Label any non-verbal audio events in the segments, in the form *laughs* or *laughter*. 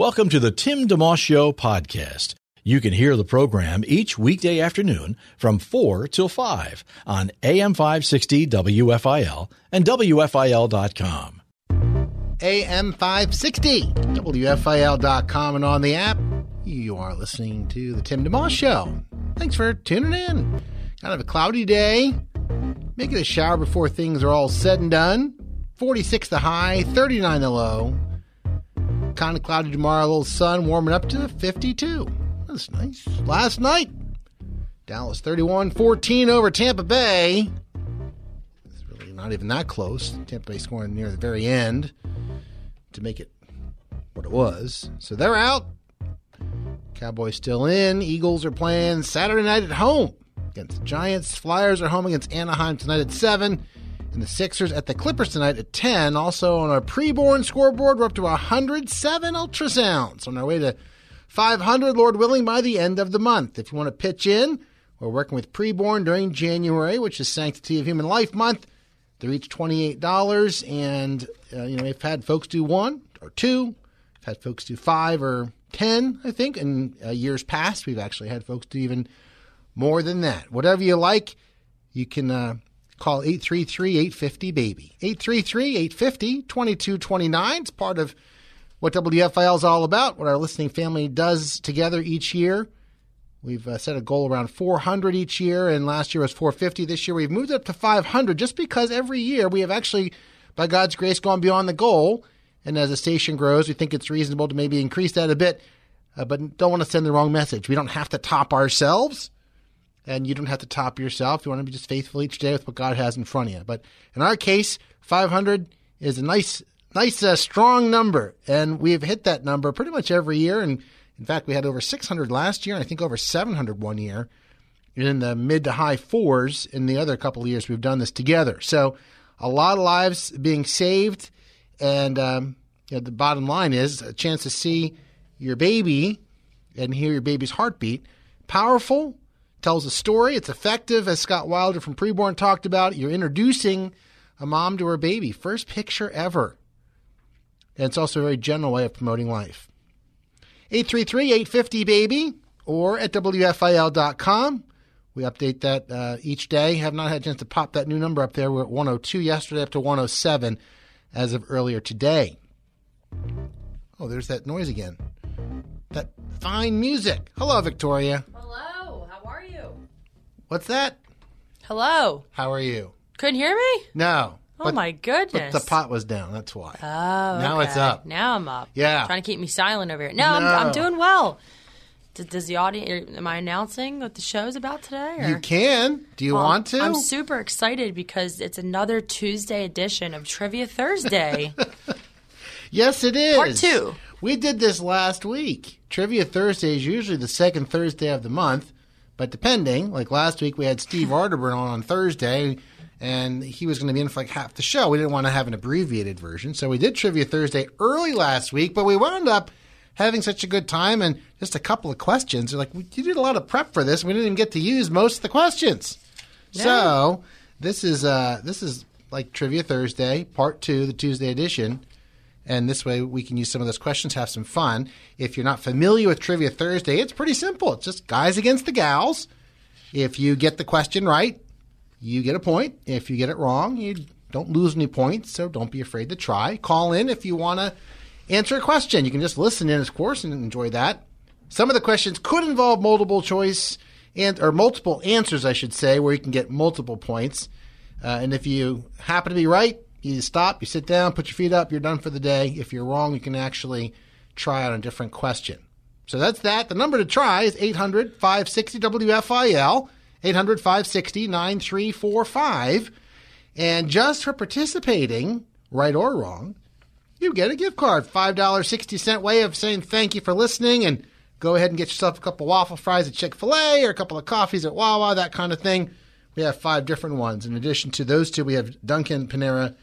Welcome to the Tim DeMoss Show podcast. You can hear the program each weekday afternoon from 4 till 5 on AM 560 WFIL and WFIL.com. AM 560, WFIL.com, and on the app. You are listening to the Tim DeMoss Show. Thanks for tuning in. Kind of a cloudy day. Make it a shower before things are all said and done. 46 the high, 39 the low. Kind of cloudy tomorrow, a little sun warming up to 52. That's nice. Last night, Dallas 31 14 over Tampa Bay. It's really not even that close. Tampa Bay scoring near the very end to make it what it was. So they're out. Cowboys still in. Eagles are playing Saturday night at home against the Giants. Flyers are home against Anaheim tonight at 7. And the Sixers at the Clippers tonight at 10. Also on our preborn scoreboard, we're up to 107 ultrasounds on our way to 500, Lord willing, by the end of the month. If you want to pitch in, we're working with preborn during January, which is Sanctity of Human Life Month. They're each $28. And, uh, you know, we've had folks do one or two. We've had folks do five or 10, I think. In uh, years past, we've actually had folks do even more than that. Whatever you like, you can uh, call 833 850 BABY. 833 850 2229. It's part of what WFIL is all about, what our listening family does together each year. We've uh, set a goal around 400 each year, and last year was 450. This year we've moved it up to 500 just because every year we have actually, by God's grace, gone beyond the goal. And as the station grows, we think it's reasonable to maybe increase that a bit, uh, but don't want to send the wrong message. We don't have to top ourselves, and you don't have to top yourself. You want to be just faithful each day with what God has in front of you. But in our case, 500 is a nice nice, uh, strong number. And we've hit that number pretty much every year. And in fact, we had over 600 last year, and I think over 700 one year, in the mid to high fours in the other couple of years we've done this together. So a lot of lives being saved. And um, you know, the bottom line is a chance to see your baby and hear your baby's heartbeat. Powerful, tells a story. It's effective, as Scott Wilder from Preborn talked about. You're introducing a mom to her baby. First picture ever. And it's also a very general way of promoting life. 833 850 baby or at WFIL.com. We update that uh, each day. Have not had a chance to pop that new number up there. We're at 102 yesterday, up to 107 as of earlier today. Oh, there's that noise again. That fine music. Hello, Victoria. What's that? Hello. How are you? Couldn't hear me? No. Oh but- my But goodness. the pot was down. That's why. Oh, Now it's up. Now I'm up. Yeah. Trying to keep me silent over here. No, I'm, I'm doing well. Does, does the audience? Er, am I announcing what the show's about today? Or? You can. Do you Well, want to? I'm super excited because it's another Tuesday edition of Trivia Thursday. *laughs* yes, it is. Part two. We did this last week. Trivia Thursday is usually the second Thursday of the month, but depending, like last week we had Steve Arterburn on on Thursday, and he was going to be in for like half the show. We didn't want to have an abbreviated version, so we did Trivia Thursday early last week, but we wound up having such a good time and just a couple of questions. They're like, you did a lot of prep for this. We didn't even get to use most of the questions. So this is uh, this is like Trivia Thursday, part two, the Tuesday edition. And this way we can use some of those questions, have some fun. If you're not familiar with Trivia Thursday, it's pretty simple. It's just guys against the gals. If you get the question right, you get a point. If you get it wrong, you don't lose any points, so don't be afraid to try. Call in if you want to answer a question. You can just listen in, of course, and enjoy that. Some of the questions could involve multiple choice and or multiple answers, I should say, where you can get multiple points. Uh, and if you happen to be right, you stop, you sit down, put your feet up, you're done for the day. If you're wrong, you can actually try out a different question. So that's that. The number to try is 800 560 WFIL, 800 560 9345. And just for participating, right or wrong, you get a gift card. $5.60 way of saying thank you for listening and go ahead and get yourself a couple waffle fries at Chick fil A or a couple of coffees at Wawa, that kind of thing. We have five different ones. In addition to those two, we have Dunkin', Panera,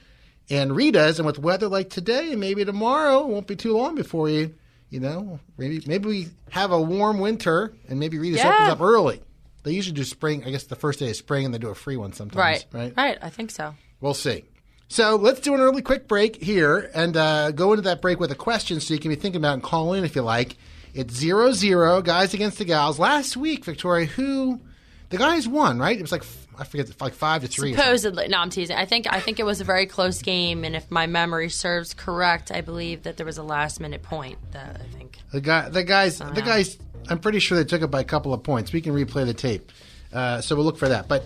and Rita's. And with weather like today, maybe tomorrow, it won't be too long before you, you know, maybe maybe we have a warm winter and maybe Rita's Yeah. opens up early. They usually do spring, I guess the first day of spring, and they do a free one sometimes. Right. Right. Right. I think so. We'll see. So let's do an early quick break here and uh, go into that break with a question so you can be thinking about and call in if you like. It's zero zero, guys against the gals. Last week, Victoria, who the guys won, right? It was like I forget, like five to three. Supposedly, no, I'm teasing. I think I think it was a very close game, and if my memory serves correct, I believe that there was a last minute point. That I think. The guy, the guys, the guys. I'm pretty sure they took it by a couple of points. We can replay the tape, uh, so we'll look for that. But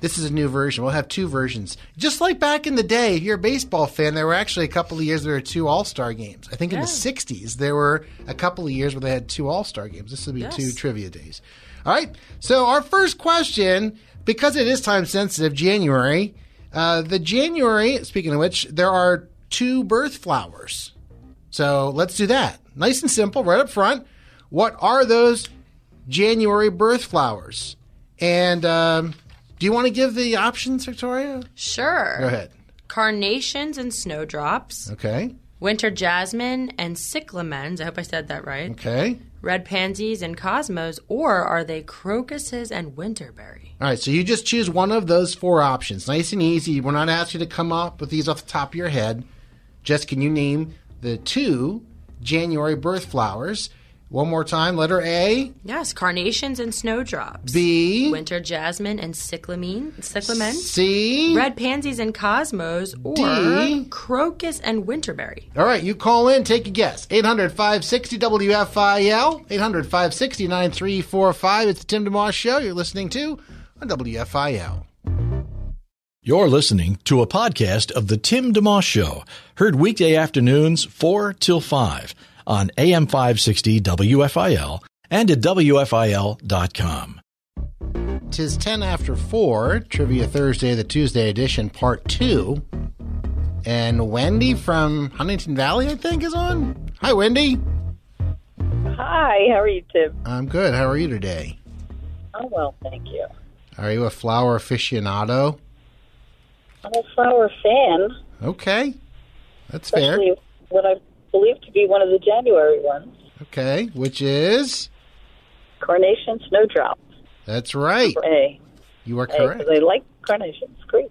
this is a new version. We'll have two versions, just like back in the day. If you're a baseball fan, there were actually a couple of years there were two All Star games. I think in the '60s there were a couple of years where they had two All Star games. This will be Yes. two trivia days. All right. So our first question, because it is time sensitive, January. Uh, the January. Speaking of which, there are two birth flowers. So let's do that. Nice and simple, right up front. What are those January birth flowers? And um, do you want to give the options, Victoria? Sure. Go ahead. Carnations and snowdrops, Okay. Winter jasmine and cyclamens. I hope I said that right. Okay. Red pansies and cosmos, or are they crocuses and winterberry? All right. So you just choose one of those four options. Nice and easy. We're not asking you to come up with these off the top of your head. Just can you name the two January birth flowers? One more time. Letter A, Yes, carnations and snowdrops. B, winter jasmine and cyclamen, cyclamen. C. Red pansies and cosmos, or D. crocus and winterberry. All right, you call in, take a guess. 800 560 WFIL, 800 560 9345. It's the Tim DeMoss Show you're listening to on WFIL. You're listening to a podcast of The Tim DeMoss Show, heard weekday afternoons 4 till 5 on AM 560 WFIL and at WFIL.com. Tis 10 after 4, Trivia Thursday, the Tuesday edition, part 2. And Wendy from Huntingdon Valley, I think, is on. Hi, Wendy. Hi, how are you, Tim? I'm good. How are you today? I'm well, thank you. Are you a flower aficionado? I'm a flower fan, Okay. That's fair. what I believe to be one of the January ones, Okay. Which is? carnation snowdrop. That's right. A. You are A, correct. 'cause I like carnations. Great.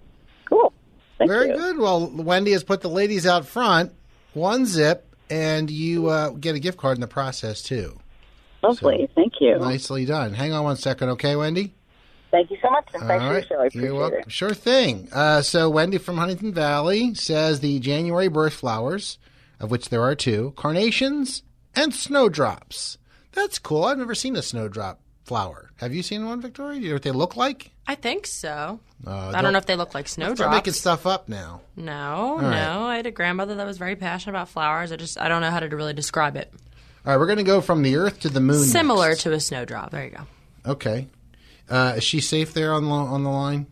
Cool. Thank Very you. good. Well, Wendy has put the ladies out front, one zip, and you uh, get a gift card in the process too. Lovely. Thank you. Nicely done. Hang on one second, okay, Wendy? Thank you so much, and thanks All for right. I You're welcome. it. Sure thing. Uh, so, Wendy from Huntingdon Valley says the January birth flowers, of which there are two, carnations and snowdrops. That's cool. I've never seen a snowdrop flower. Have you seen one, Victoria? Do you know what they look like? I think so. Uh, I don't know if they look like snowdrops. Start making stuff up now. No, right. no. I had a grandmother that was very passionate about flowers. I just I don't know how to really describe it. All right, we're going to go from the Earth to the Moon. Similar next. to a snowdrop. There you go. Okay. Uh, is she safe there on the, on the line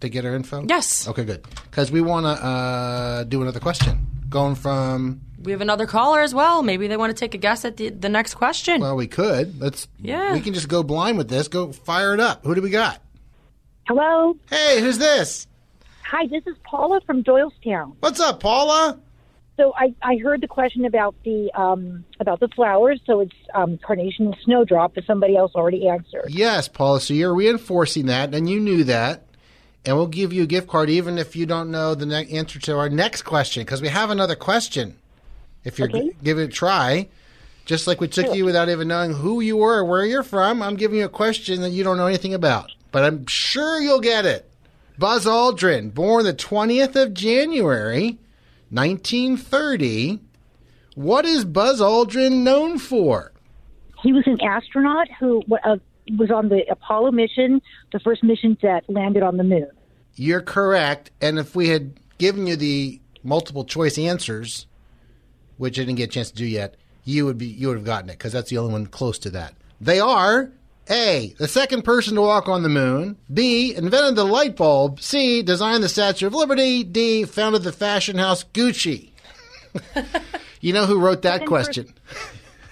to get her info? Yes. Okay, good. Because we want to uh, do another question. Going from, We have another caller as well. Maybe they want to take a guess at the, the next question. well, we could. Let's. Yeah. We can just go blind with this. Go fire it up. Who do we got? Hello. Hey, who's this? Hi, this is Paula from Doylestown. What's up, Paula? So I, I heard the question about the um, about the flowers. So it's um, carnation and snowdrop, that somebody else already answered. Yes, Paula. So you're reinforcing that, and you knew that. And we'll give you a gift card even if you don't know the ne- answer to our next question, because we have another question. If you're Okay. g- give it a try, just like we took you without even knowing who you were or where you're from, I'm giving you a question that you don't know anything about, but I'm sure you'll get it. Buzz Aldrin, born the 20th of January, 1930. What is Buzz Aldrin known for? He was an astronaut who uh, was on the Apollo mission, the first mission that landed on the moon. You're correct. And if we had given you the multiple choice answers, which I didn't get a chance to do yet, you would be you would have gotten it because that's the only one close to that. They are A, the second person to walk on the moon, B, invented the light bulb, C, designed the Statue of Liberty, D, founded the fashion house Gucci. *laughs* You know who wrote that Second question?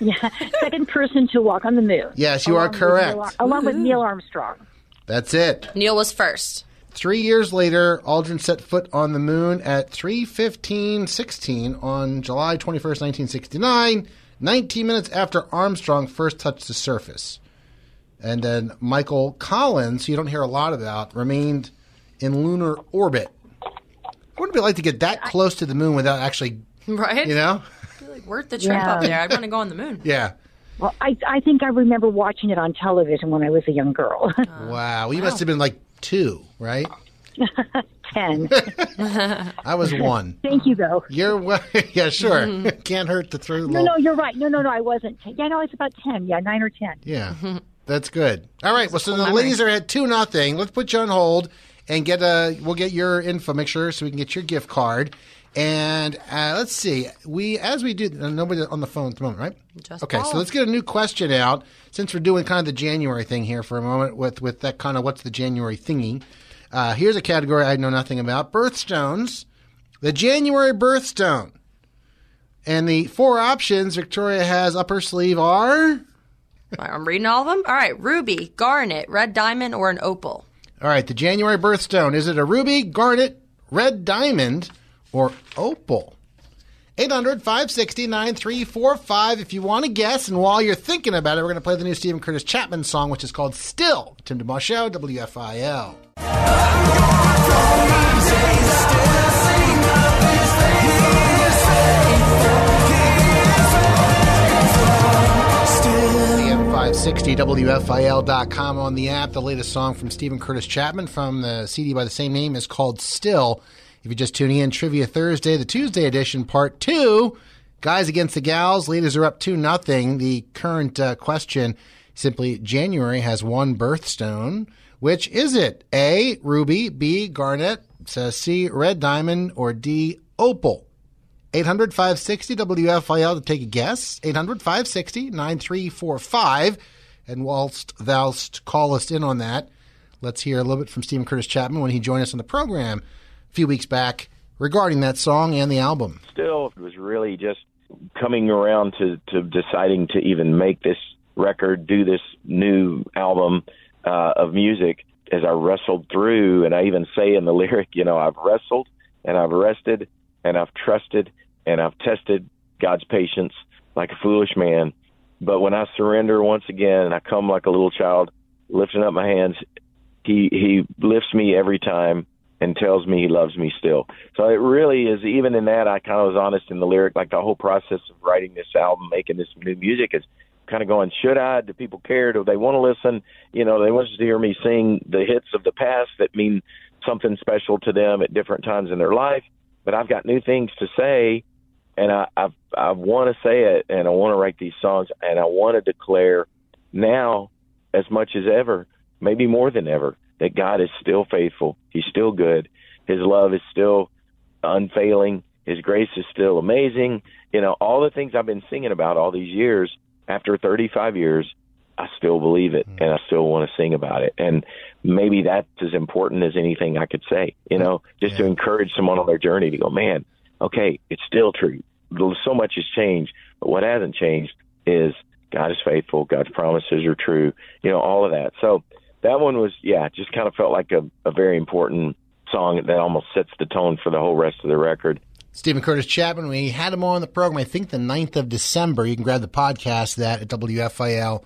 Yeah, second person to walk on the moon. Yes, you are Along with correct. Neil Ar- along with Neil Armstrong. That's it. Neil was first. Three years later, Aldrin set foot on the moon at 3:15:16 on July 21st, 1969, 19 minutes after Armstrong first touched the surface. And then Michael Collins, who you don't hear a lot about, remained in lunar orbit. What would it be like to get that close to the moon without actually, Right? you know? Like, worth the trip Yeah. up there. I'd want to go on the moon. Yeah. Well, I I think I remember watching it on television when I was a young girl. Uh, wow. Well, you must have been like two, right? *laughs* Ten. *laughs* I was one. Thank you, though. You're well, *laughs* yeah, sure. Mm-hmm. Can't hurt to throw. No, little- no, you're right. No, no, no, I wasn't. 10. Yeah, no, it's about ten. Yeah, nine or ten. Yeah, mm-hmm. that's good. All right. Well, so the memory. ladies are at two nothing. Let's put you on hold and get a. We'll get your info. Make sure so we can get your gift card. And uh, let's see. We as we do. uh, Nobody on the phone at the moment, right? Just okay. So let's get a new question out since we're doing kind of the January thing here for a moment with with that kind of what's the January thingy. Uh, here's a category I know nothing about: birthstones. The January birthstone. And the four options Victoria has up her sleeve are. I'm reading all of them. All right, ruby, garnet, red diamond, or an opal. All right, the January birthstone. Is it a ruby, garnet, red diamond, or opal? 800 560 9345 if you want to guess. And while you're thinking about it, we're going to play the new Steven Curtis Chapman song, which is called Still. Tim DeMoss Show, WFIL. AM560 WFIL.com on the app. The latest song from Steven Curtis Chapman from the CD by the same name is called Still. If you're just tuning in, Trivia Thursday, the Tuesday edition, part two. Guys against the gals. leaders are up 2 nothing. The current uh, question simply January has one birthstone. Which is it? A, ruby, B, garnet, C, red diamond, or D, opal? 800 560 WFIL to take a guess. 800 560 9345. And whilst thou'st call us in on that, let's hear a little bit from Steven Curtis Chapman when he joined us on the program a few weeks back regarding that song and the album. still it was really just coming around to to deciding to even make this record do this new album uh of music as i wrestled through. And i even say in the *laughs* lyric you know i've wrestled and i've rested and i've trusted and i've tested god's patience like a foolish man. But when i surrender once again and i come like a little child lifting up my hands he he lifts me every time and tells me he loves me still. So it really is even in that I kind of was honest in the lyric, like the whole process of writing this album, making this new music is kind of going, should I? Do people care? Do they want to listen? You know, they want to hear me sing the hits of the past that mean something special to them at different times in their life. But I've got new things to say and I I've, I want to say it and I want to write these songs and I want to declare now as much as ever, maybe more than ever, that God is still faithful. He's still good. His love is still unfailing. His grace is still amazing. You know, all the things I've been singing about all these years, after 35 years, I still believe it and I still want to sing about it. And maybe that's as important as anything I could say, you know, just to encourage someone on their journey to go, man, okay, it's still true. So much has changed, but what hasn't changed is God is faithful. God's promises are true. You know, all of that. So that one was, yeah, just kind of felt like a, a very important song that almost sets the tone for the whole rest of the record. Steven Curtis Chapman, we had him on the program, I think the 9th of December. You can grab the podcast that at WFIL.com.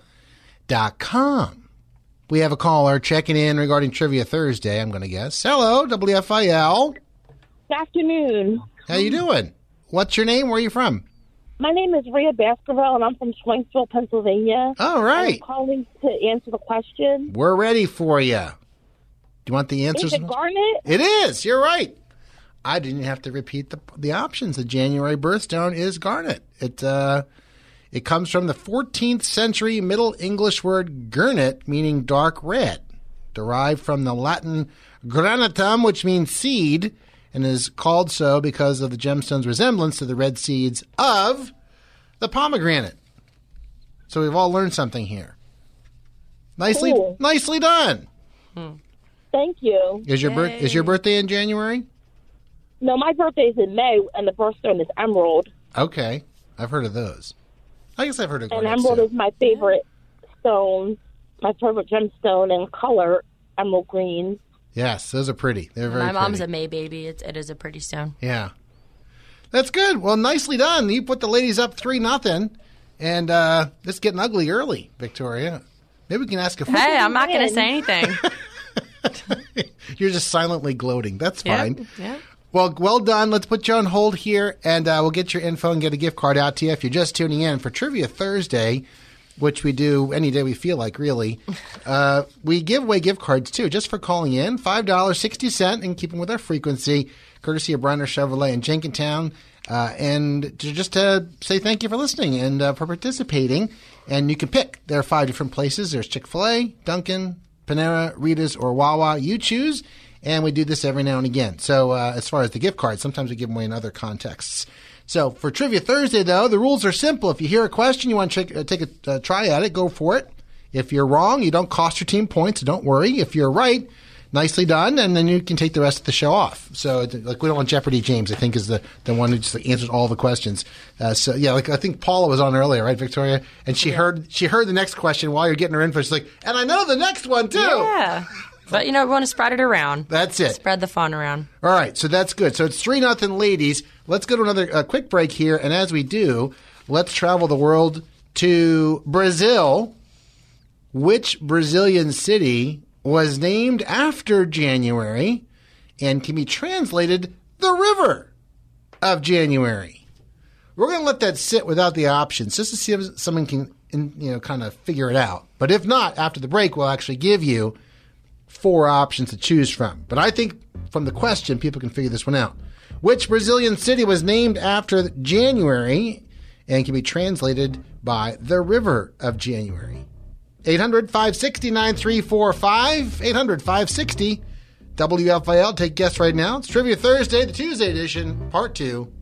We have a caller checking in regarding Trivia Thursday, I'm going to guess. Hello, WFIL. Good afternoon. How you doing? What's your name? Where are you from? My name is Rhea Baskerville, and I'm from Swainsville, Pennsylvania. All right. I'm calling to answer the question. We're ready for you. Do you want the answers? Is it Garnet? It is. You're right. I didn't have to repeat the the options. The January birthstone is garnet. It uh, it comes from the 14th century Middle English word gurnet, meaning dark red, derived from the Latin granatum, which means seed, and is called so because of the gemstone's resemblance to the red seeds of the pomegranate. So we've all learned something here. Nicely, Cool. nicely done. Thank you. Is your birth is your birthday in January? No, my birthday is in May, and the birthstone is emerald. Okay, I've heard of those. I guess I've heard of And emerald too. is my favorite stone, my favorite gemstone and color, emerald green. Yes, those are pretty. They're very My mom's pretty. a May baby. It, it is a pretty stone. Yeah. That's good. Well, nicely done. You put the ladies up three nothing, and uh, it's getting ugly early, Victoria. Maybe we can ask a. Hey, I'm not going to say anything. *laughs* You're just silently gloating. That's fine. yeah. Well, well done. Let's put you on hold here, and uh, we'll get your info and get a gift card out to you. If you're just tuning in for Trivia Thursday, which we do any day we feel like, really, *laughs* uh, we give away gift cards too, just for calling in. Five dollars sixty cent, and keeping with our frequency, courtesy of Brenner Chevrolet in Jenkintown, uh, and to just to say thank you for listening and uh, for participating. And you can pick. There are five different places. There's Chick Fil A, Dunkin', Panera, Rita's, or Wawa. You choose. And we do this every now and again. So uh, as far as the gift cards, sometimes we give them away in other contexts. So for Trivia Thursday, though, the rules are simple. If you hear a question, you want to check, uh, take a uh, try at it, go for it. If you're wrong, you don't cost your team points. Don't worry. If you're right, nicely done, and then you can take the rest of the show off. So like we don't want Jeopardy James, I think, is the, the one who just answers all the questions. Uh, so yeah, like I think Paula was on earlier, right, Victoria? And she heard she heard the next question while you're getting her info. She's like, and I know the next one too. Yeah. But, you know, we want to spread it around. That's it. Spread the fun around. All right, so that's good. So it's three nothing, ladies. Let's go to another uh, quick break here, and as we do, let's travel the world to Brazil. Which Brazilian city was named after January and can be translated the river of January? We're going to let that sit without the options just to see if someone can, you know, kind of figure it out. But if not, after the break, we'll actually give you four options to choose from. But I think from the question, people can figure this one out. Which Brazilian city was named after January and can be translated by the river of January? 800 560 9345. 800 560 WFIL. Take guests right now. It's Trivia Thursday, the Tuesday edition, part two.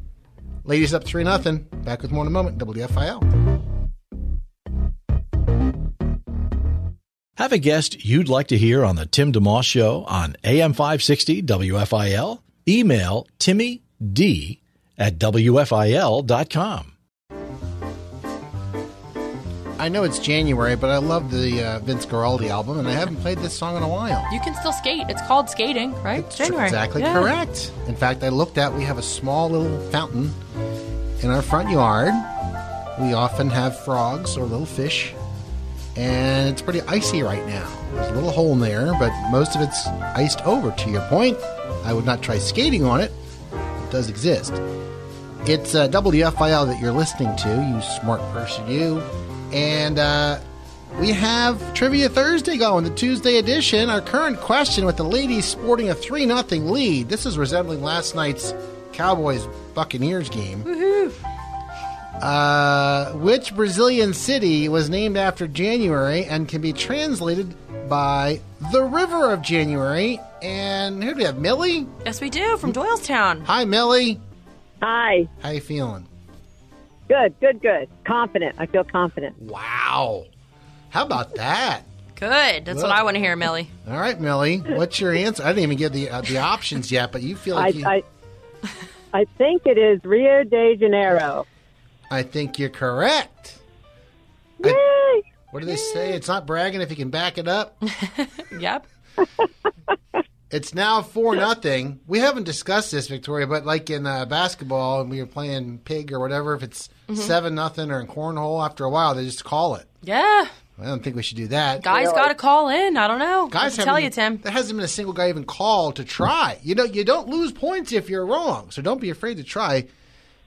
Ladies up 3 nothing. Back with more in a moment. WFIL. Have a guest you'd like to hear on the Tim DeMoss Show on AM 560 WFIL? Email Timmy D at WFIL.com. I know it's January, but I love the uh, Vince Guaraldi album, and I haven't played this song in a while. You can still skate. It's called skating, right? January. Exactly Yeah. correct. In fact, I looked at we have a small little fountain in our front yard. We often have frogs or little fish, and it's pretty icy right now. There's a little hole in there, but most of it's iced over. To your point, I would not try skating on it. It does exist. It's uh, WFIL that you're listening to, you smart person, you. And uh, we have Trivia Thursday going, the Tuesday edition. Our current question with the ladies sporting a 3 0 lead. This is resembling last night's Cowboys Buccaneers game. Uh, which Brazilian city was named after January and can be translated by the River of January? And who do we have? Millie? Yes, we do, from Doylestown. Hi, Millie. Hi. How you feeling? Good, good, good. Confident. I feel confident. Wow. How about that? Good. That's what I want to hear, Millie. All right, Millie. What's your answer? I didn't even get the uh, the options yet, but you feel I, like you, I, I, I think it is Rio de Janeiro. Think you're correct. Yay! What do they say? It's not bragging if you can back it up. *laughs* Yep. *laughs* It's now four nothing. We haven't discussed this, Victoria, but like in uh, basketball, and we were playing pig or whatever. If it's Mhm. seven nothing or in cornhole, after a while they just call it. Yeah. I don't think we should do that. Guys got to call in. I don't know. Guys, I tell you, Tim. There hasn't been a single guy even called to try. You know, you don't lose points if you're wrong, so don't be afraid to try.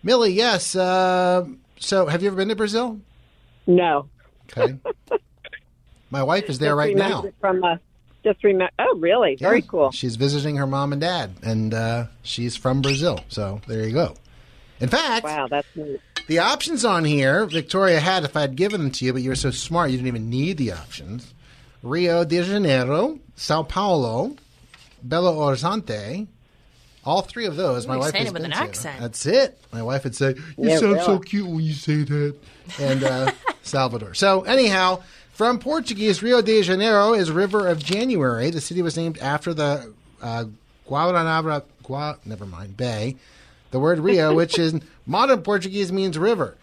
Millie, yes. Uh, so, have you ever been to Brazil? No. Okay. *laughs* My wife is there Just right now. From uh, just remember. Oh, really? Very cool. She's visiting her mom and dad, and uh, she's from Brazil. So there you go. In fact, wow, that's neat. The options on here, Victoria had if I had given them to you, but you were so smart you didn't even need the options. Rio de Janeiro, Sao Paulo, Belo Horizonte. All three of those, my Ooh, wife saying has it with been an to. accent. That's it. My wife would say, "You Yeah, sound so cute when you say that." And uh, *laughs* Salvador. So anyhow, from Portuguese, Rio de Janeiro is River of January. The city was named after the uh, Guanabara, Gua, never mind, Bay. The word Rio, *laughs* which in modern Portuguese means river,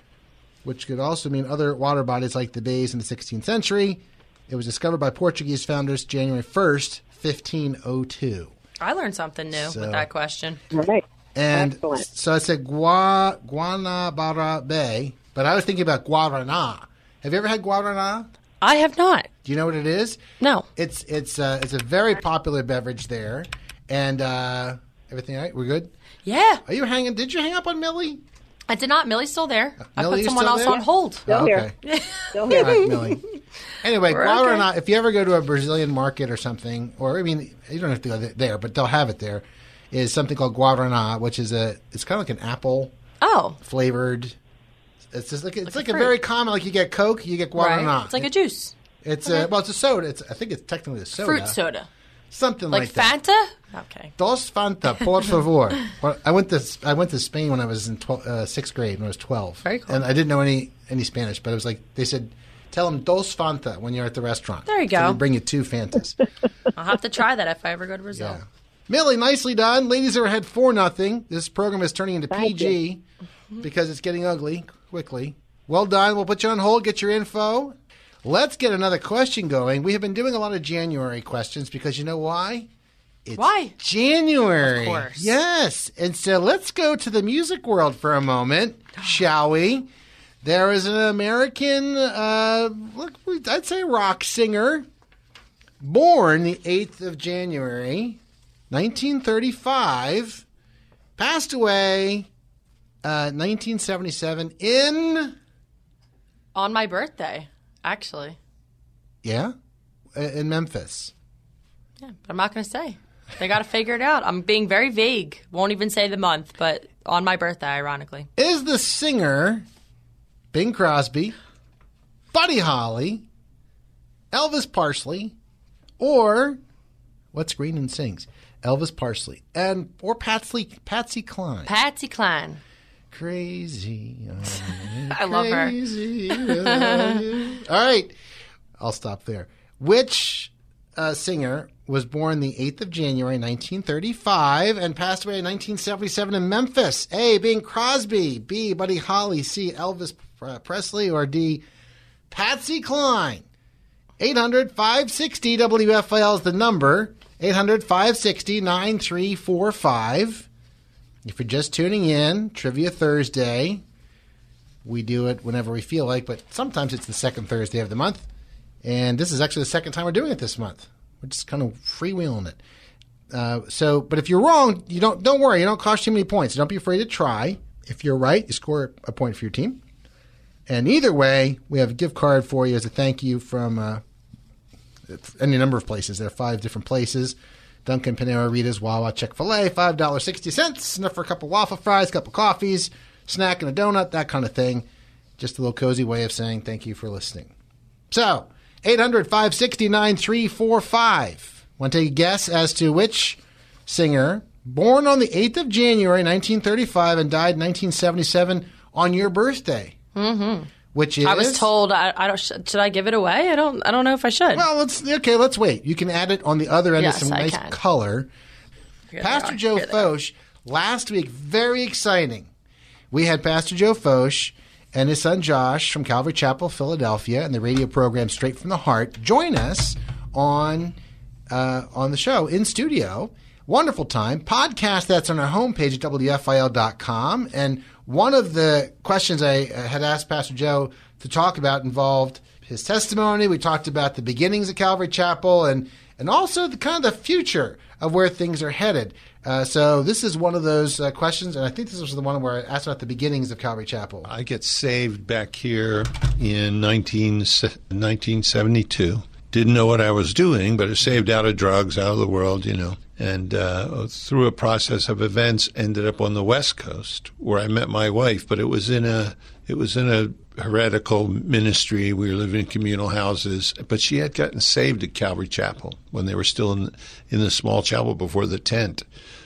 which could also mean other water bodies like the bays in the 16th century. It was discovered by Portuguese founders January 1st, 1502. I learned something new So- with that question. Right. And Excellent. so I said Gua, Guanabara Bay, but I was thinking about Guarana. Have you ever had Guarana? I have not. Do you know what it is? No. It's it's uh, it's a very popular beverage there, and uh, everything all right? We're good. Yeah. Are you hanging? Did you hang up on Millie? I did not. Millie's still there. I Millie, put someone else there? on hold. Still here. Okay. *laughs* Still here. right, Millie. Anyway, We're okay. If you ever go to a Brazilian market or something, or I mean, you don't have to go there, but they'll have it there. Is something called Guarana, which is a it's kind of like an apple Oh, flavored. It's just like it's like, a a very common. Like you get Coke, you get Guarana. right. It's like a juice. It's a well, it's a soda. It's I think it's technically a soda. Fruit soda. something Like, like, that. Fanta? Okay. Dos Fanta, por *laughs* favor. Well, I went to I went to Spain when I was in 12, uh, sixth grade when I was twelve. Very cool. And I didn't know any any Spanish, but it was like they said, "Tell them Dos Fanta" when you're at the restaurant. There you So go. they bring you two Fantas. *laughs* I'll have to try that if I ever go to Brazil. yeah. Millie, nicely done. Ladies are ahead four nothing. This program is turning into PG *laughs* because it's getting ugly quickly. Well done. We'll put you on hold. Get your info. Let's get another question going. We have been doing a lot of January questions because you know why? It's Why? January. Of course. Yes. And so let's go to the music world for a moment, *gasps* shall we? There is an American, uh, look, I'd say rock singer, born the 8th of January, 1935, passed away uh, 1977 in, On my birthday, actually. yeah, uh, in Memphis. Yeah, but I'm not going to say. They got to figure it out. I'm being very vague. Won't even say the month, but on my birthday, ironically. Is the singer Bing Crosby, Buddy Holly, Elvis Parsley, or what's green and sings? Elvis Parsley and or Patsy Patsy Cline. Patsy Cline. Crazy. *laughs* I'm love her. crazy without. *laughs* All right. I'll stop there. Which uh, singer was born the 8th of January 1935 and passed away in 1977 in Memphis? A. Bing Crosby. B. Buddy Holly. C. Elvis Presley. Or D. Patsy Cline. 800 560 WFIL is the number. 800 560 9345. If you're just tuning in, Trivia Thursday. We do it whenever we feel like, but sometimes it's the second Thursday of the month. And this is actually the second time we're doing it this month. We're just kind of freewheeling it. Uh, so, but if you're wrong, you don't don't worry. You don't cost too many points. Don't be afraid to try. If you're right, you score a point for your team. And either way, we have a gift card for you as a thank you from uh, any number of places. There are five different places. Dunkin', Panera, Rita's, Wawa, Chick-fil-A, $5.60. Enough for a couple waffle fries, a couple coffees, snack and a donut, that kind of thing. Just a little cozy way of saying thank you for listening. So, 800 560 9345. Want to take a guess as to which singer, born on the 8th of January 1935 and died in 1977 on your birthday? Mm-hmm. Which is. I was told I, I don't. Should I give it away? I don't. I don't know if I should. Well, let's okay. Let's wait. You can add it on the other end Yes, of some I nice can. color. Here Pastor. Joe Here. Focht last week, very exciting. We had Pastor Joe Focht and his son Josh from Calvary Chapel, Philadelphia, and the radio program Straight from the Heart join us on uh, on the show in studio. Wonderful time. Podcast that's on our homepage at WFIL.com. And one of the questions I uh, had asked Pastor Joe to talk about involved his testimony. We talked about the beginnings of Calvary Chapel and, and also the kind of the future of where things are headed. Uh, so this is one of those uh, questions, and I think this was the one where I asked about the beginnings of Calvary Chapel. I get saved back here in 19, 1972. Didn't know what I was doing, but I saved out of drugs, out of the world, you know. And uh, through a process of events, ended up on the West Coast where I met my wife. But it was in a it was in a heretical ministry. We were living in communal houses. But she had gotten saved at Calvary Chapel when they were still in in the small chapel before the tent.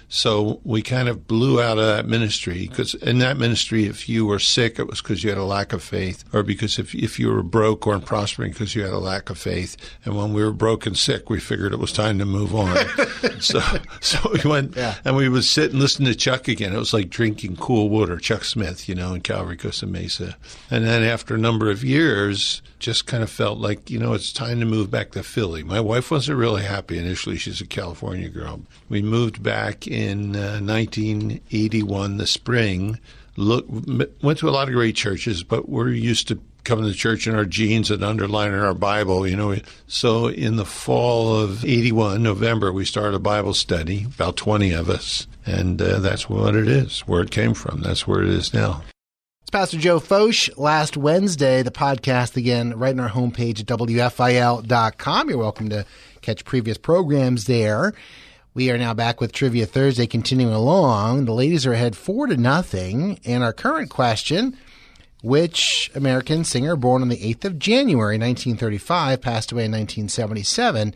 So we kind of blew out of that ministry because in that ministry, if you were sick, it was because you had a lack of faith, or because if if you were broke or prospering because you had a lack of faith. And when we were broke and sick, we figured it was time to move on. *laughs* so so we went and we would sit and listen to Chuck again. It was like drinking cool water, Chuck Smith, you know, in Calvary Costa Mesa. And then after a number of years, just kind of felt like you know it's time to move back to Philly. My wife wasn't really happy initially. She's a California girl. We moved back in uh, 1981, the spring. Look, went to a lot of great churches, but we're used to coming to church in our jeans and underlining our Bible, you know. So in the fall of 81, November, we started a Bible study, about 20 of us. And uh, that's what it is, where it came from. That's where it is now. It's Pastor Joe Focht. Last Wednesday, the podcast again, right on our homepage at WFIL.com. You're welcome to catch previous programs there. We are now back with Trivia Thursday, continuing along. The ladies are ahead four to nothing. And our current question which American singer born on the 8th of January 1935 passed away in 1977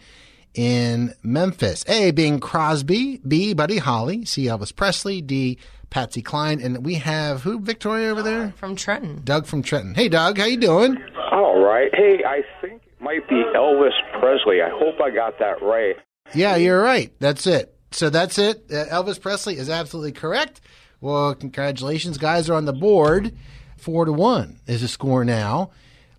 in Memphis? A Bing Crosby, B Buddy Holly, C Elvis Presley, D Patsy Cline, and we have who Victoria over there from Trenton. Doug from Trenton. Hey Doug, how you doing? All right. Hey, I think it might be Elvis Presley. I hope I got that right. Yeah, you're right. That's it. So that's it. Uh, Elvis Presley is absolutely correct. Well, congratulations, guys are on the board. Four to one is the score now.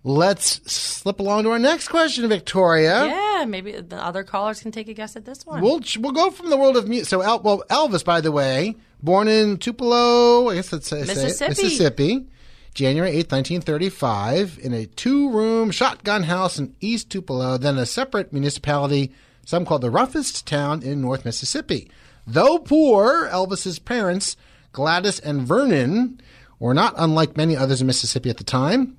Let's slip along to our next question, Victoria. Yeah, maybe the other callers can take a guess at this one. We'll we'll go from the world of music. So, El- well, Elvis, by the way, born in Tupelo, I guess say Mississippi. Mississippi, January eighth, nineteen thirty-five, in a two-room shotgun house in East Tupelo, then a separate municipality, some called the roughest town in North Mississippi. Though poor, Elvis's parents, Gladys and Vernon, were not unlike many others in Mississippi at the time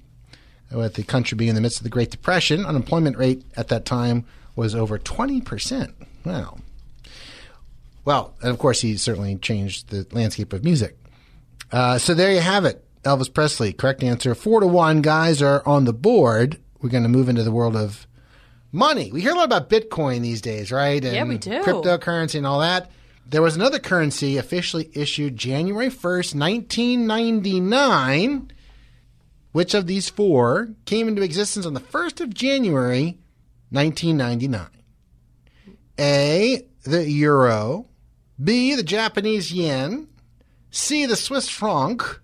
with the country being in the midst of the Great Depression, unemployment rate at that time was over 20%. Wow. Well, and of course, he certainly changed the landscape of music. Uh, so there you have it. Elvis Presley, correct answer. Four to one guys are on the board. We're going to move into the world of money. We hear a lot about Bitcoin these days, right? And Yeah, we do. Cryptocurrency and all that. There was another currency officially issued January 1st, 1999. Which of these four came into existence on the 1st of January, 1999? A, the euro. B, the Japanese yen. C, the Swiss franc.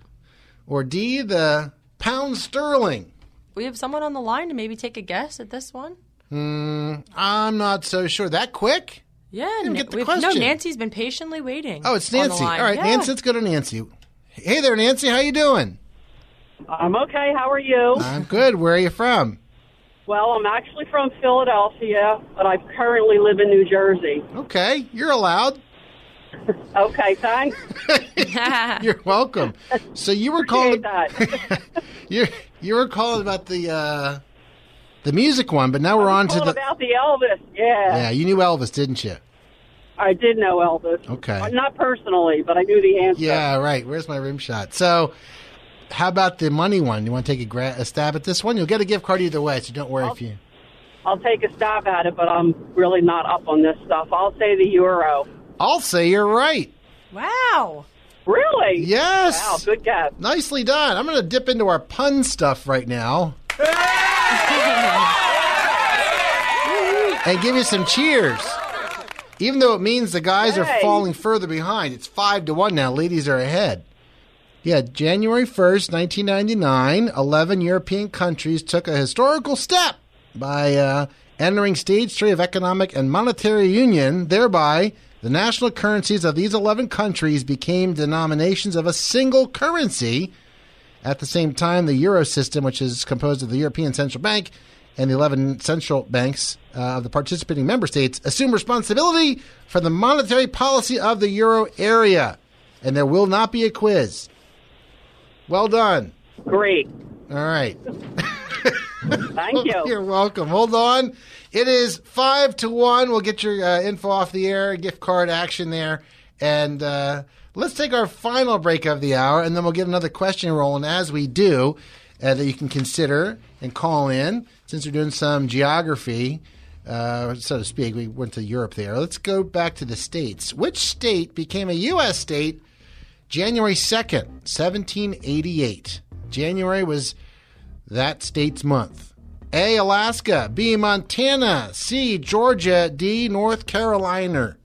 Or D, the pound sterling. we have someone on the line to maybe take a guess at this one. Hmm, I'm not so sure. That quick? Yeah, Didn't Na- get the we've- no. Nancy's been patiently waiting. Oh, it's Nancy. All right, Yeah. Nancy, let's go to Nancy. Hey there, Nancy. How you doing? I'm okay. How are you? I'm good. Where are you from? Well, I'm actually from Philadelphia, but I currently live in New Jersey. Okay, you're allowed. *laughs* Okay, thanks. *laughs* You're welcome. So you were calling *laughs* you you were calling about the uh, the music one, but now we're on to the about the Elvis. Yeah. yeah. You knew Elvis, didn't you? I did know Elvis. Okay. Not personally, but I knew the answer. Yeah, right. Where's my rim shot? So, how about the money one? You want to take a, gra- a stab at this one? You'll get a gift card either way, so don't worry if you. I'll take a stab at it, but I'm really not up on this stuff. I'll say the euro. I'll say you're right. Wow. Really? Yes. Wow, good guess. Nicely done. I'm going to dip into our pun stuff right now and give you some cheers. Even though it means the guys are falling further behind, it's five to one now. Ladies are ahead. Yeah, January 1st, 1999, 11 European countries took a historical step by uh, entering stage three of economic and monetary union. Thereby, the national currencies of these 11 countries became denominations of a single currency. At the same time, the euro system, which is composed of the European Central Bank and the 11 central banks uh, of the participating member states, assume responsibility for the monetary policy of the euro area. And there will not be a quiz. Well done. Great. All right. Thank *laughs* you. You're welcome. Hold on. It is five to one. We'll get your uh, info off the air, gift card action there. And uh, let's take our final break of the hour, and then we'll get another question rolling as we do uh, that you can consider and call in since we're doing some geography. uh, so to speak. We went to Europe there. Let's go back to the states. Which state became a U.S. state January 2nd, 1788? January was that state's month. A. Alaska. B. Montana. C. Georgia. D. North Carolina.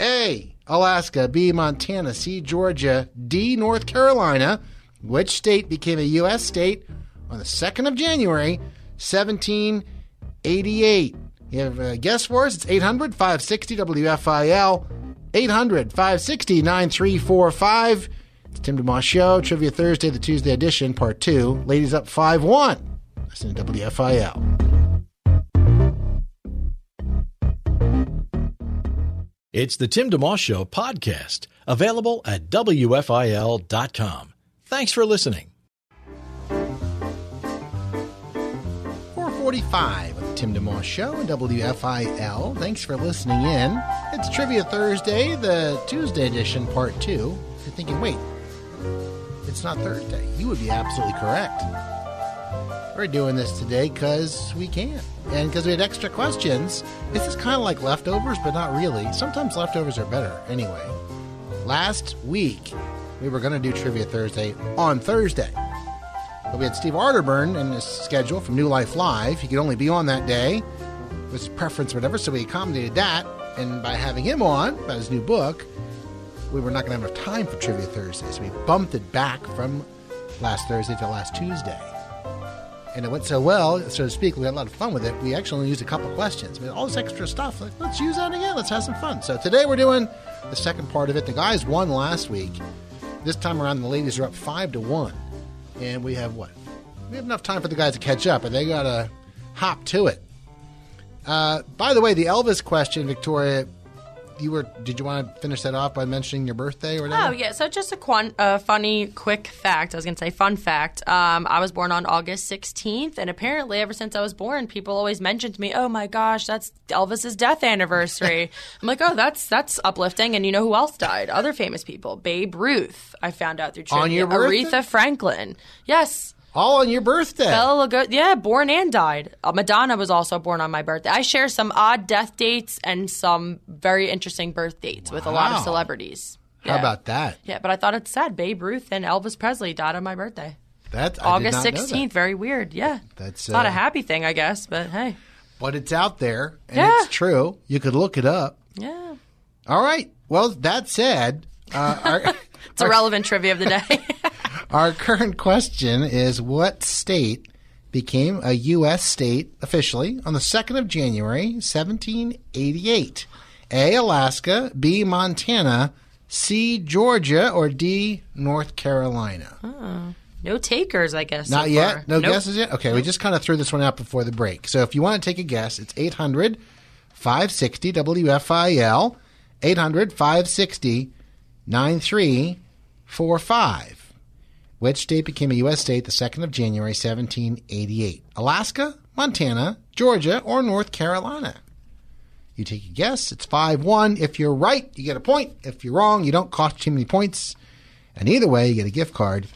A. Alaska. B. Montana. C. Georgia. D. North Carolina. Which state became a U.S. state on the 2nd of January, 1788? You have a guess for us? It's 800 560 WFIL. 800 560 9345. It's Tim DeMoss Show, Trivia Thursday, the Tuesday edition, part two. Ladies up 5 1. Listen to WFIL. It's the Tim DeMoss Show podcast, available at WFIL.com. Thanks for listening. 445 of the Tim DeMoss Show and WFIL. Thanks for listening in. It's Trivia Thursday, the Tuesday edition, part two. You're thinking, wait, it's not Thursday. You would be absolutely correct. We're doing this today because we can. And because we had extra questions. This is kind of like leftovers, but not really. Sometimes leftovers are better. Anyway, last week we were going to do Trivia Thursday on Thursday. But we had Steve Arterburn in his schedule from New Life Live. He could only be on that day. Was preference whatever, so we accommodated that. And by having him on about his new book, we were not going to have enough time for Trivia Thursday. So we bumped it back from last Thursday to last Tuesday. And it went so well, so to speak, we had a lot of fun with it. We actually only used a couple questions. We had all this extra stuff. Like, let's use that again. Let's have some fun. So today we're doing the second part of it. The guys won last week. This time around, the ladies are up five to one. And we have what? We have enough time for the guys to catch up, but they got to hop to it. Uh, by the way, the Elvis question, Victoria, you were. Did you want to finish that off by mentioning your birthday or whatever? Oh yeah, so just a quan- uh, funny, quick fact. I was going to say fun fact. Um, I was born on August 16th, and apparently, ever since I was born, people always mentioned to me, "Oh my gosh, that's Elvis's death anniversary." *laughs* I'm like, "Oh, that's that's uplifting." And you know who else died? Other famous people. Babe Ruth. I found out through trivia. On your birthday? Aretha Franklin. Yes. All on your birthday. Lugosi, yeah, born and died. Uh, Madonna was also born on my birthday. I share some odd death dates and some very interesting birth dates with a lot of Wow. celebrities. How about that? Yeah, but I thought it's sad. Babe Ruth and Elvis Presley died on my birthday. That's August I did not know that. 16th. Very weird. Yeah. That's It's not uh, a happy thing, I guess, but hey. but it's out there and Yeah. it's true. You could look it up. Yeah. All right. Well, that said, uh, our, *laughs* It's a relevant trivia of the day. *laughs* *laughs* our current question is: What state became a U.S. state officially on the second of January, seventeen eighty-eight? A. Alaska. B. Montana. C. Georgia. Or D. North Carolina. oh, no takers, I guess. Not so yet. No Nope. guesses yet. Okay, we just kind of threw this one out before the break. So if you want to take a guess, it's 800 560 WFIL 800 560 9345. Which state became a U.S. state the 2nd of January 1788? Alaska, Montana, Georgia, or North Carolina? You take a guess. It's 5 1. If you're right, you get a point. If you're wrong, you don't cost too many points. And either way, you get a gift card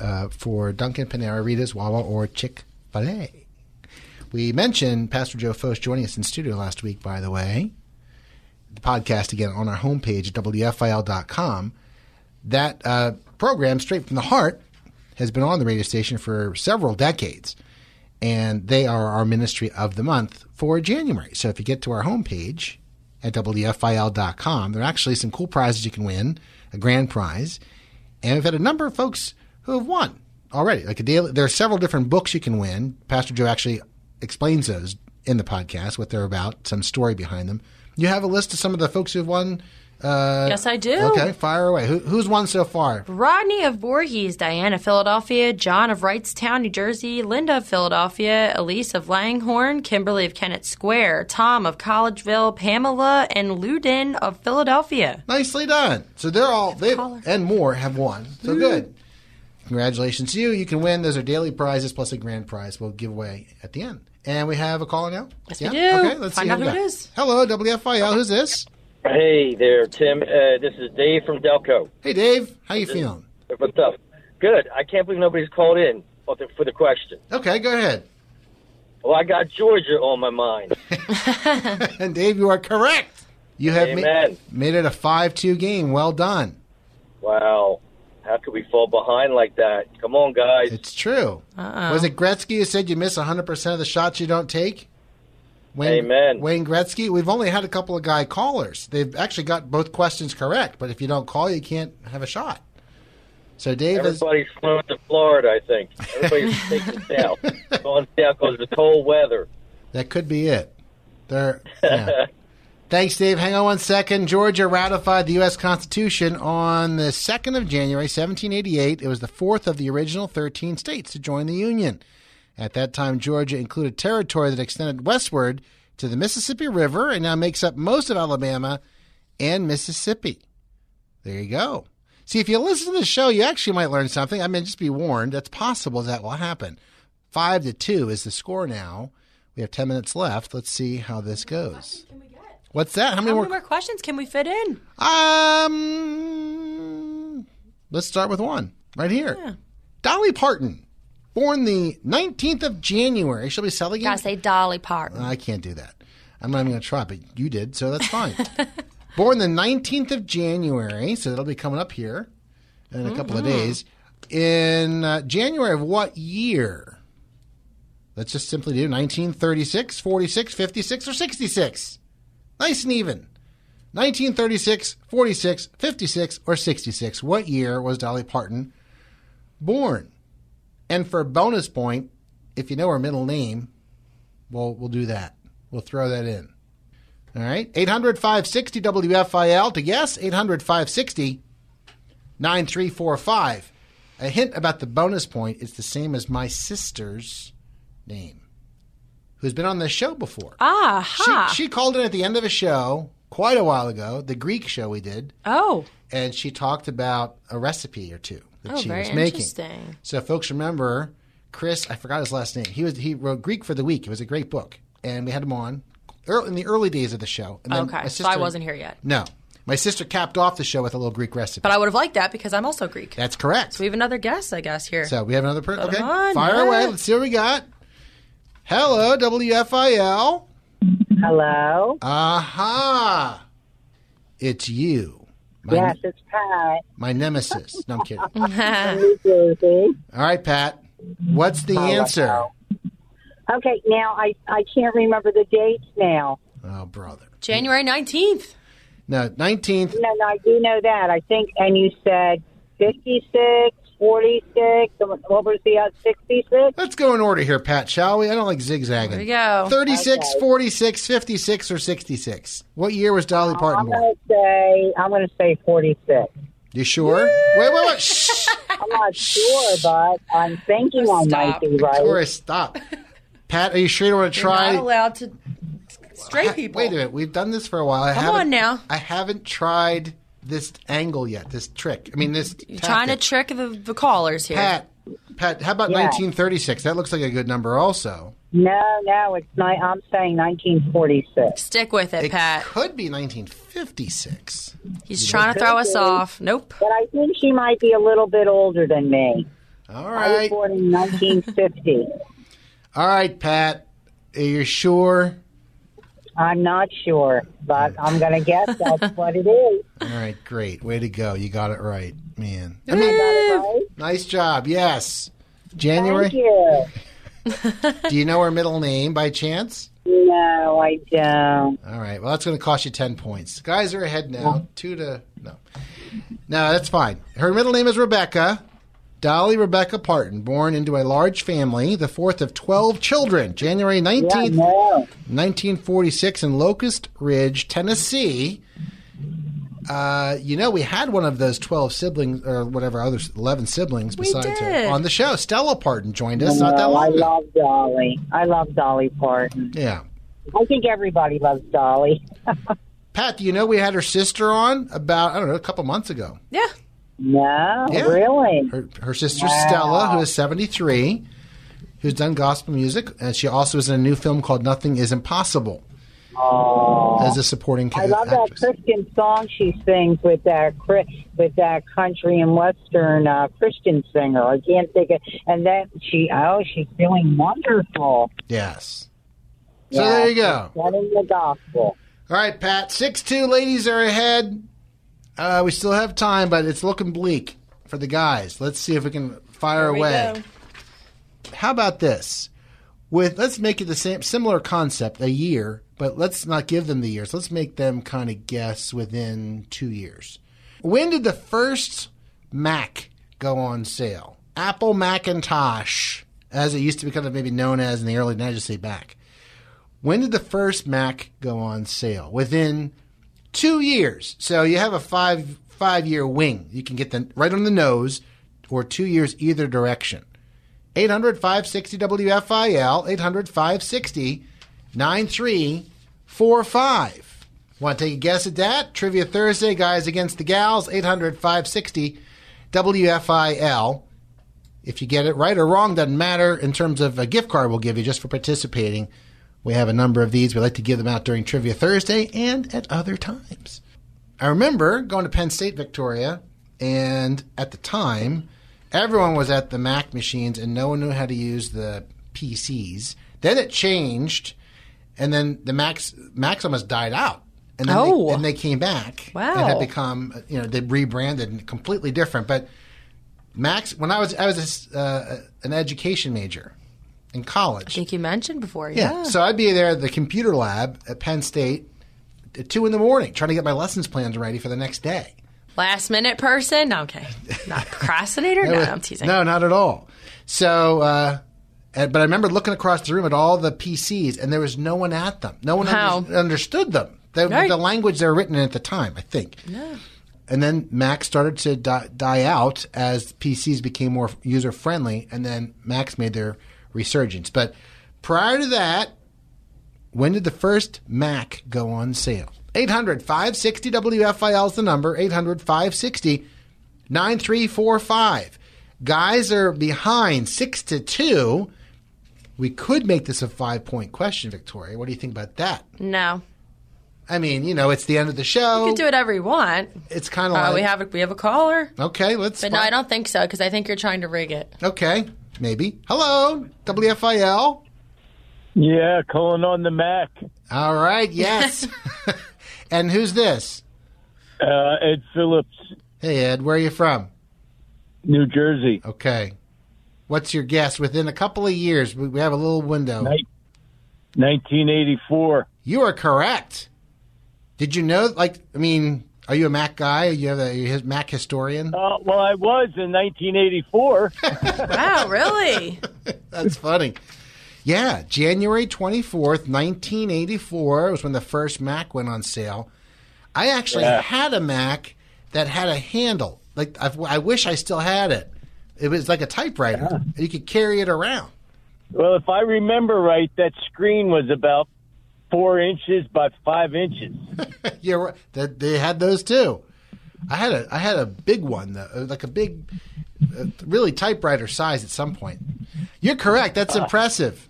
uh, for Dunkin', Panera, Rita's, Wawa, or Chick fil A. We mentioned Pastor Joe Focht joining us in studio last week, by the way. The podcast again on our homepage at WFIL.com. That uh, program, Straight from the Heart, has been on the radio station for several decades. And they are our ministry of the month for January. So if you get to our homepage at WFIL.com, there are actually some cool prizes you can win, a grand prize. And we've had a number of folks who have won already. Like a daily, there are several different books you can win. Pastor Joe actually explains those in the podcast, what they're about, some story behind them. You have a list of some of the folks who've won. Uh, Yes, I do. Okay, fire away. Who, who's won so far? Rodney of Voorhees, Diana, of Philadelphia, John of Wrightstown, New Jersey, Linda of Philadelphia, Elise of Langhorne, Kimberly of Kennett Square, Tom of Collegeville, Pamela and Luden of Philadelphia. Nicely done. So they're all they and more have won. So good. Congratulations to you. You can win. Those are daily prizes plus a grand prize we'll give away at the end. And we have a caller now. Yes, yeah? we do. Okay, let's Find see out who we it is. Hello, WFIL. Who's this? Hey there, Tim. Uh, this is Dave from Delco. Hey, Dave. How you feeling? What's up? Good. I can't believe nobody's called in for the, for the question. Okay, go ahead. Well, I got Georgia on my mind. *laughs* *laughs* and Dave, you are correct. You have ma- made it a 5 2 game. Well done. Wow. How could we fall behind like that? Come on, guys. It's true. Uh-uh. Was it Gretzky who said you miss 100% of the shots you don't take? Wayne, Amen. Wayne Gretzky. We've only had a couple of guy callers. They've actually got both questions correct, but if you don't call, you can't have a shot. So Dave is. Everybody's flown to Florida, I think. Everybody's *laughs* taking south. Going south because of the cold weather. That could be it. There. Yeah. *laughs* Thanks, Dave. Hang on one second. Georgia ratified the U.S. Constitution on the 2nd of January, 1788. It was the fourth of the original 13 states to join the Union. At that time, Georgia included territory that extended westward to the Mississippi River and now makes up most of Alabama and Mississippi. There you go. See, if you listen to the show, you actually might learn something. I mean, just be warned. That's possible that will happen. Five to two is the score now. We have 10 minutes left. Let's see how this goes. What's that? How many How many more questions can we fit in? Um, let's start with one right here. Dolly Parton, born the 19th of January. She'll be selling Gotta say Dolly Parton. I can't do that. I'm not even going to try, but you did, so that's fine. *laughs* born the 19th of January, so that'll be coming up here in a couple of Mhm. days. In uh, January of what year? Let's just simply do 1936, 46, 56, or 66. Nice and even. 1936, 46, 56, or 66. What year was Dolly Parton born? And for a bonus point, if you know her middle name, we'll, we'll do that. We'll throw that in. All right. 800 560 WFIL to guess. 800 560 9345. A hint about the bonus point is the same as my sister's name, who's been on this show before. Ah, ha. She, she called in at the end of a show quite a while ago, the Greek show we did. Oh. And she talked about a recipe or two that Oh, she very was making. interesting. So folks remember Chris, I forgot his last name. He was he wrote Greek for the Week. It was a great book. And we had him on early, in the early days of the show. And then Okay, my so I wasn't here yet. No. My sister capped off the show with a little Greek recipe. But I would have liked that because I'm also Greek. That's correct. So we have another guest, I guess, here. So we have another person. Okay. On, Fire yeah. away. Let's see what we got. Hello, WFIL. Hello. Aha. It's you. My, yes, it's Pat. my nemesis. No, I'm kidding. *laughs* *laughs* New Jersey. All right, Pat. What's the Oh, answer? wow. Okay, now I, I can't remember the dates now. Oh, brother. January 19th. No, 19th. No, no, I do know that. I think, and you said 56, 46, what was the uh, 66? Let's go in order here, Pat, shall we? I don't like zigzagging. There we go. 36, Okay. 46, 56, or 66? What year was Dolly Parton I'm going to say, I'm going to say 46. You sure? Wait, wait, wait. Shh. *laughs* I'm not sure, but I'm thinking I might be right. Victoria, stop. Pat, are you sure you want to You're try? not allowed to straight people. Wait a minute. We've done this for a while. I Come on now. I haven't tried this angle yet, this trick. I mean, this. You're trying to trick the, the callers here. Pat, Pat, how about Yeah. 1936? That looks like a good number also. No, no, it's not. I'm saying 1946. Stick with it, It Pat. could be 1956. He's trying to throw us off. Nope. But I think she might be a little bit older than me. All I was born in 1950. All right, Pat. Are you sure? I'm not sure, but I'm going to guess *laughs* that's what it is. All right, great. Way to go. You got it right, man. I got it right. Nice job. Yes. January. Thank you. *laughs* Do you know her middle name by chance? No, I don't. All right. Well, that's going to cost you 10 points. Guys are ahead now. Two to. No. No, that's fine. Her middle name is Rebecca. Dolly Rebecca Parton, born into a large family, the fourth of 12 children, January 19th, 1946, in Locust Ridge, Tennessee. Uh, you know, we had one of those 12 siblings, or whatever, other 11 siblings besides her on the show. Stella Parton joined us not that No, I long ago. love Dolly. I love Dolly Parton. Yeah. I think everybody loves Dolly. *laughs* Pat, do you know we had her sister on about, I don't know, a couple months ago? Yeah. No, Yeah. really? Her, her sister Wow. Stella, who is 73, who's done gospel music, and she also is in a new film called Nothing is Impossible. Oh, as a supporting I love that. Christian song she sings with that with that country and western uh, Christian singer. I can't think of. And then she, oh, she's doing wonderful. Yes. So Yeah, there you go. Spreading the gospel. All right, Pat. Six two ladies are ahead. Uh, we still have time, but it's looking bleak for the guys. Let's see if we can fire we away. go. How about this? With let's make it the same similar concept, a year, but let's not give them the years. Let's make them kind of guess within two years. When did the first Mac go on sale? Apple Macintosh, as it used to be kind of maybe known as in the early 90s, say back. When did the first Mac go on sale? Within two years. So you have a five five year wing. You can get the right on the nose, or two years either direction. 800 560 WFIL, 800 560 9345. Want to take a guess at that? Trivia Thursday, guys against the gals, 800 560 WFIL. If you get it right or wrong, doesn't matter. In terms of a gift card, we'll give you just for participating. We have a number of these. We like to give them out during Trivia Thursday and at other times. I remember going to Penn State, Victoria, and at the time, everyone was at the Mac machines and no one knew how to use the PCs. Then it changed, and then the Macs Macs almost died out. And then Oh. they, and they came back Wow. and had become, you know, they rebranded and completely different. But Macs, when I was I was a uh, an education major in college. I think you mentioned before. Yeah. Yeah. So I'd be there at the computer lab at Penn State at two in the morning, trying to get my lessons plans ready for the next day. Last minute person? No, okay. Not procrastinator? *laughs* No, I'm teasing. No, not at all. So, uh, but I remember looking across the room at all the PCs, and there was no one at them. No one under- understood them. The, Right. the language they were written in at the time, I think. No. And then Mac started to die, die out as PCs became more user friendly, and then Macs made their resurgence. But prior to that, when did the first Mac go on sale? 800 560 WFIL is the number. 800 560 9345. Guys are behind 6 to 2. We could make this a five point question, Victoria. What do you think about that? No. I mean, you know, it's the end of the show. You can do whatever you want. It's kind of Uh, like. we have a, we have a caller. okay, let's. But no, I don't think so because I think you're trying to rig it. Okay, maybe. Hello, WFIL. Yeah, calling on the Mac. All right, yes. *laughs* *laughs* and who's this? Uh, Ed Phillips, Hey, Ed, where are you from? New Jersey. Okay. What's your guess? Within a couple of years, we we have a little window. 1984. You are correct. Did you know? Like, I mean, are you a Mac guy? Are you have a a Mac historian? Uh, well, I was in 1984. *laughs* Wow, really? That's funny. Yeah, January 24th, 1984 was when the first Mac went on sale. I actually Yeah. had a Mac that had a handle. Like I've, I wish I still had it. It was like a typewriter. You could carry it around. well, if I remember right, that screen was about four inches by five inches. *laughs* You're right. That they had those too. I had a I had a big one, though, uh, like a big, uh, really typewriter size at some point. You're correct. That's impressive.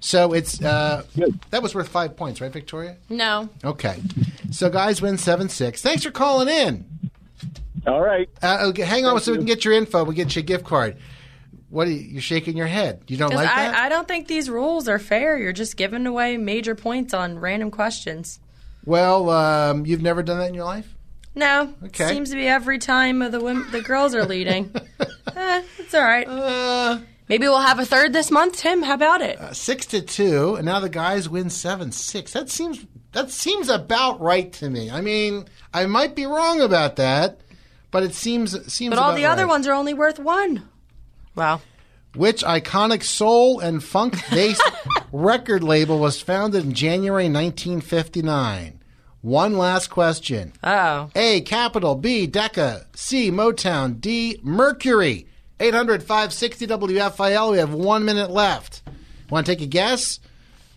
So it's uh, that was worth five points, right, Victoria? No. Okay. So guys win seven six. Thanks for calling in. All right. Uh, okay, hang on so we can get your info. We will get you a gift card. What are you, you're shaking your head? You don't like that? I, I don't think these rules are fair. You're just giving away major points on random questions. well, um, you've never done that in your life. No. Okay. Seems to be every time the women, the girls are leading. *laughs* eh, it's all right. Uh, Maybe we'll have a third this month, Tim. How about it? six to two, and now the guys win seven six. That seems that seems about right to me. I mean, I might be wrong about that, but it seems seems. but all the other ones are only worth one. Wow. Which iconic soul and funk based *laughs* record label was founded in January 1959? One last question. Oh. A. Capitol. B. Decca. C. Motown. D. Mercury. 800 560 WFIL. We have one minute left. Want to take a guess?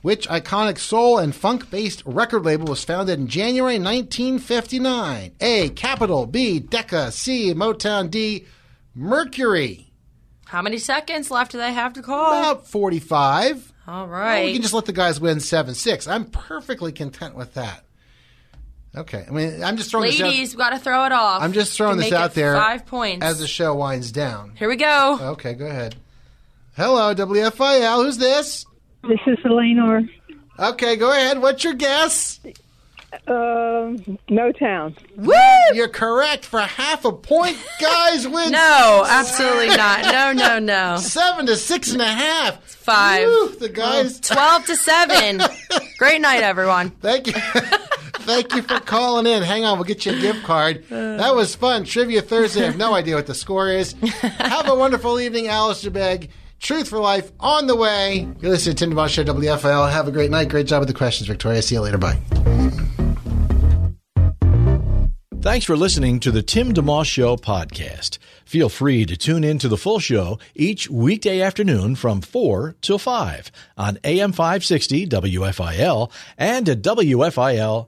Which iconic soul and funk based record label was founded in January 1959? A. Capitol. B. Decca. C. Motown. D. Mercury. How many seconds left do they have to call? About 45. All right. Well, we can just let the guys win seven six. I'm perfectly content with that. Okay, I mean, I'm just throwing this out. Ladies, we got to throw it off. I'm just throwing this out there Five points. as the show winds down. Here we go. Okay, go ahead. Hello, WFIL. Who's this? This is Eleanor. Okay, go ahead. What's your guess? Um, Motown. Woo! You're correct for half a point. Guys win. No, absolutely not. No, no, no. Seven to six and a half. Five. Woo, the guys. Twelve to seven. *laughs* Great night, everyone. Thank you. Thank you for calling in. Hang on, we'll get you a gift card. That was fun. Trivia Thursday. I have no idea what the score is. *laughs* Have a wonderful evening, Alice Jabeg. Truth for Life on the way. You're listening to Tim DeMoss Show, WFL. Have a great night. Great job with the questions, Victoria. See you later. Bye. Thanks for listening to the Tim DeMoss Show podcast. Feel free to tune in to the full show each weekday afternoon from 4 till 5 on AM 560 WFIL and at WFIL.com.